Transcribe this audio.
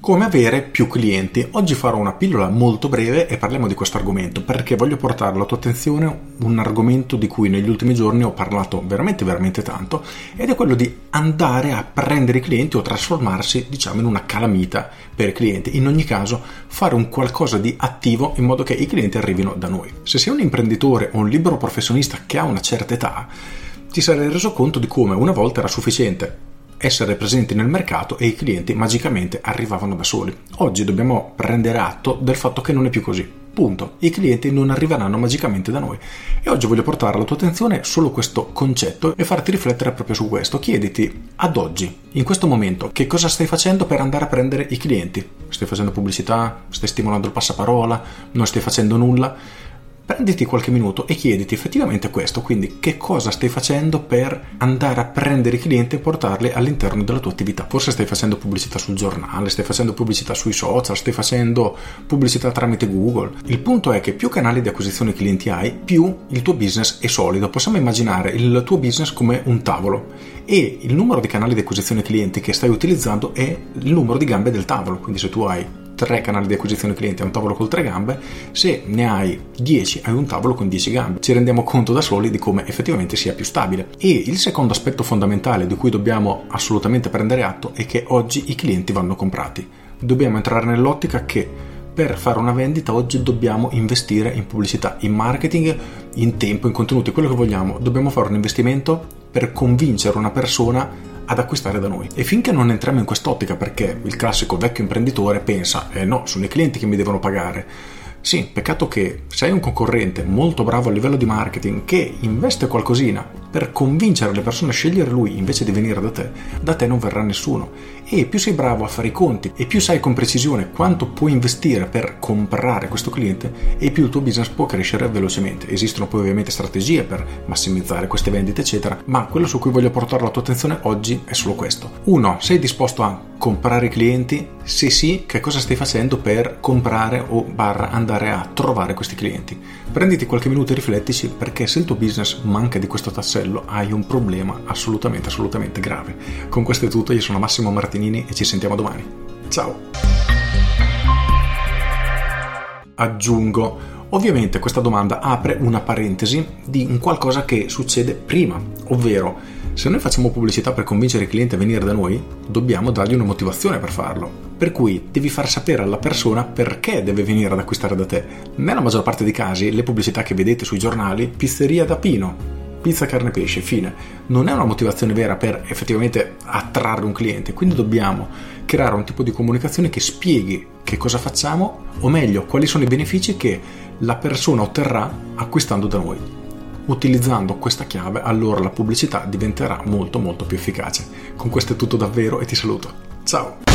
Come avere più clienti? Oggi farò una pillola molto breve e parliamo di questo argomento perché voglio portare alla tua attenzione un argomento di cui negli ultimi giorni ho parlato veramente veramente tanto ed è quello di andare a prendere i clienti o trasformarsi diciamo in una calamita per i clienti. In ogni caso fare un qualcosa di attivo in modo che i clienti arrivino da noi. Se sei un imprenditore o un libero professionista che ha una certa età ti sarai reso conto di come una volta era sufficiente essere presenti nel mercato e i clienti magicamente arrivavano da soli. Oggi dobbiamo prendere atto del fatto che non è più così. Punto. I clienti non arriveranno magicamente da noi. E oggi voglio portare alla tua attenzione solo questo concetto e farti riflettere proprio su questo. Chiediti ad oggi, in questo momento, che cosa stai facendo per andare a prendere i clienti? Stai facendo pubblicità? Stai stimolando il passaparola? Non stai facendo nulla? Prenditi qualche minuto e chiediti effettivamente questo, quindi che cosa stai facendo per andare a prendere i clienti e portarli all'interno della tua attività. Forse stai facendo pubblicità sul giornale, stai facendo pubblicità sui social, stai facendo pubblicità tramite Google. Il punto è che più canali di acquisizione clienti hai, più il tuo business è solido. Possiamo immaginare il tuo business come un tavolo e il numero di canali di acquisizione clienti che stai utilizzando è il numero di gambe del tavolo. Quindi se tu hai tre canali di acquisizione clienti, hai un tavolo con tre gambe, se ne hai 10 hai un tavolo con 10 gambe. Ci rendiamo conto da soli di come effettivamente sia più stabile. E il secondo aspetto fondamentale di cui dobbiamo assolutamente prendere atto è che oggi i clienti vanno comprati. Dobbiamo entrare nell'ottica che per fare una vendita oggi dobbiamo investire in pubblicità, in marketing, in tempo, in contenuti, quello che vogliamo. Dobbiamo fare un investimento per convincere una persona ad acquistare da noi. E finché non entriamo in quest'ottica, perché il classico vecchio imprenditore pensa, eh no, sono i clienti che mi devono pagare. Sì, peccato che sei un concorrente molto bravo a livello di marketing che investe qualcosina per convincere le persone a scegliere lui invece di venire da te, da te non verrà nessuno. E più sei bravo a fare i conti e più sai con precisione quanto puoi investire per comprare questo cliente e più il tuo business può crescere velocemente. Esistono poi ovviamente strategie per massimizzare queste vendite eccetera, ma quello su cui voglio portare la tua attenzione oggi è solo questo. Uno, sei disposto a comprare clienti? Se sì, che cosa stai facendo per comprare o barra andare a trovare questi clienti? Prenditi qualche minuto e riflettici perché se il tuo business manca di questo tassello hai un problema assolutamente, assolutamente grave. Con questo è tutto, io sono Massimo Martinini e ci sentiamo domani. Ciao! Aggiungo, ovviamente questa domanda apre una parentesi di un qualcosa che succede prima, ovvero se noi facciamo pubblicità per convincere il cliente a venire da noi, dobbiamo dargli una motivazione per farlo. Per cui devi far sapere alla persona perché deve venire ad acquistare da te. Nella maggior parte dei casi, le pubblicità che vedete sui giornali, pizzeria da Pino, pizza, carne, pesce, fine. Non è una motivazione vera per effettivamente attrarre un cliente, quindi dobbiamo creare un tipo di comunicazione che spieghi che cosa facciamo, o meglio, quali sono i benefici che la persona otterrà acquistando da noi. Utilizzando questa chiave, allora la pubblicità diventerà molto molto più efficace. Con questo è tutto davvero e ti saluto. Ciao!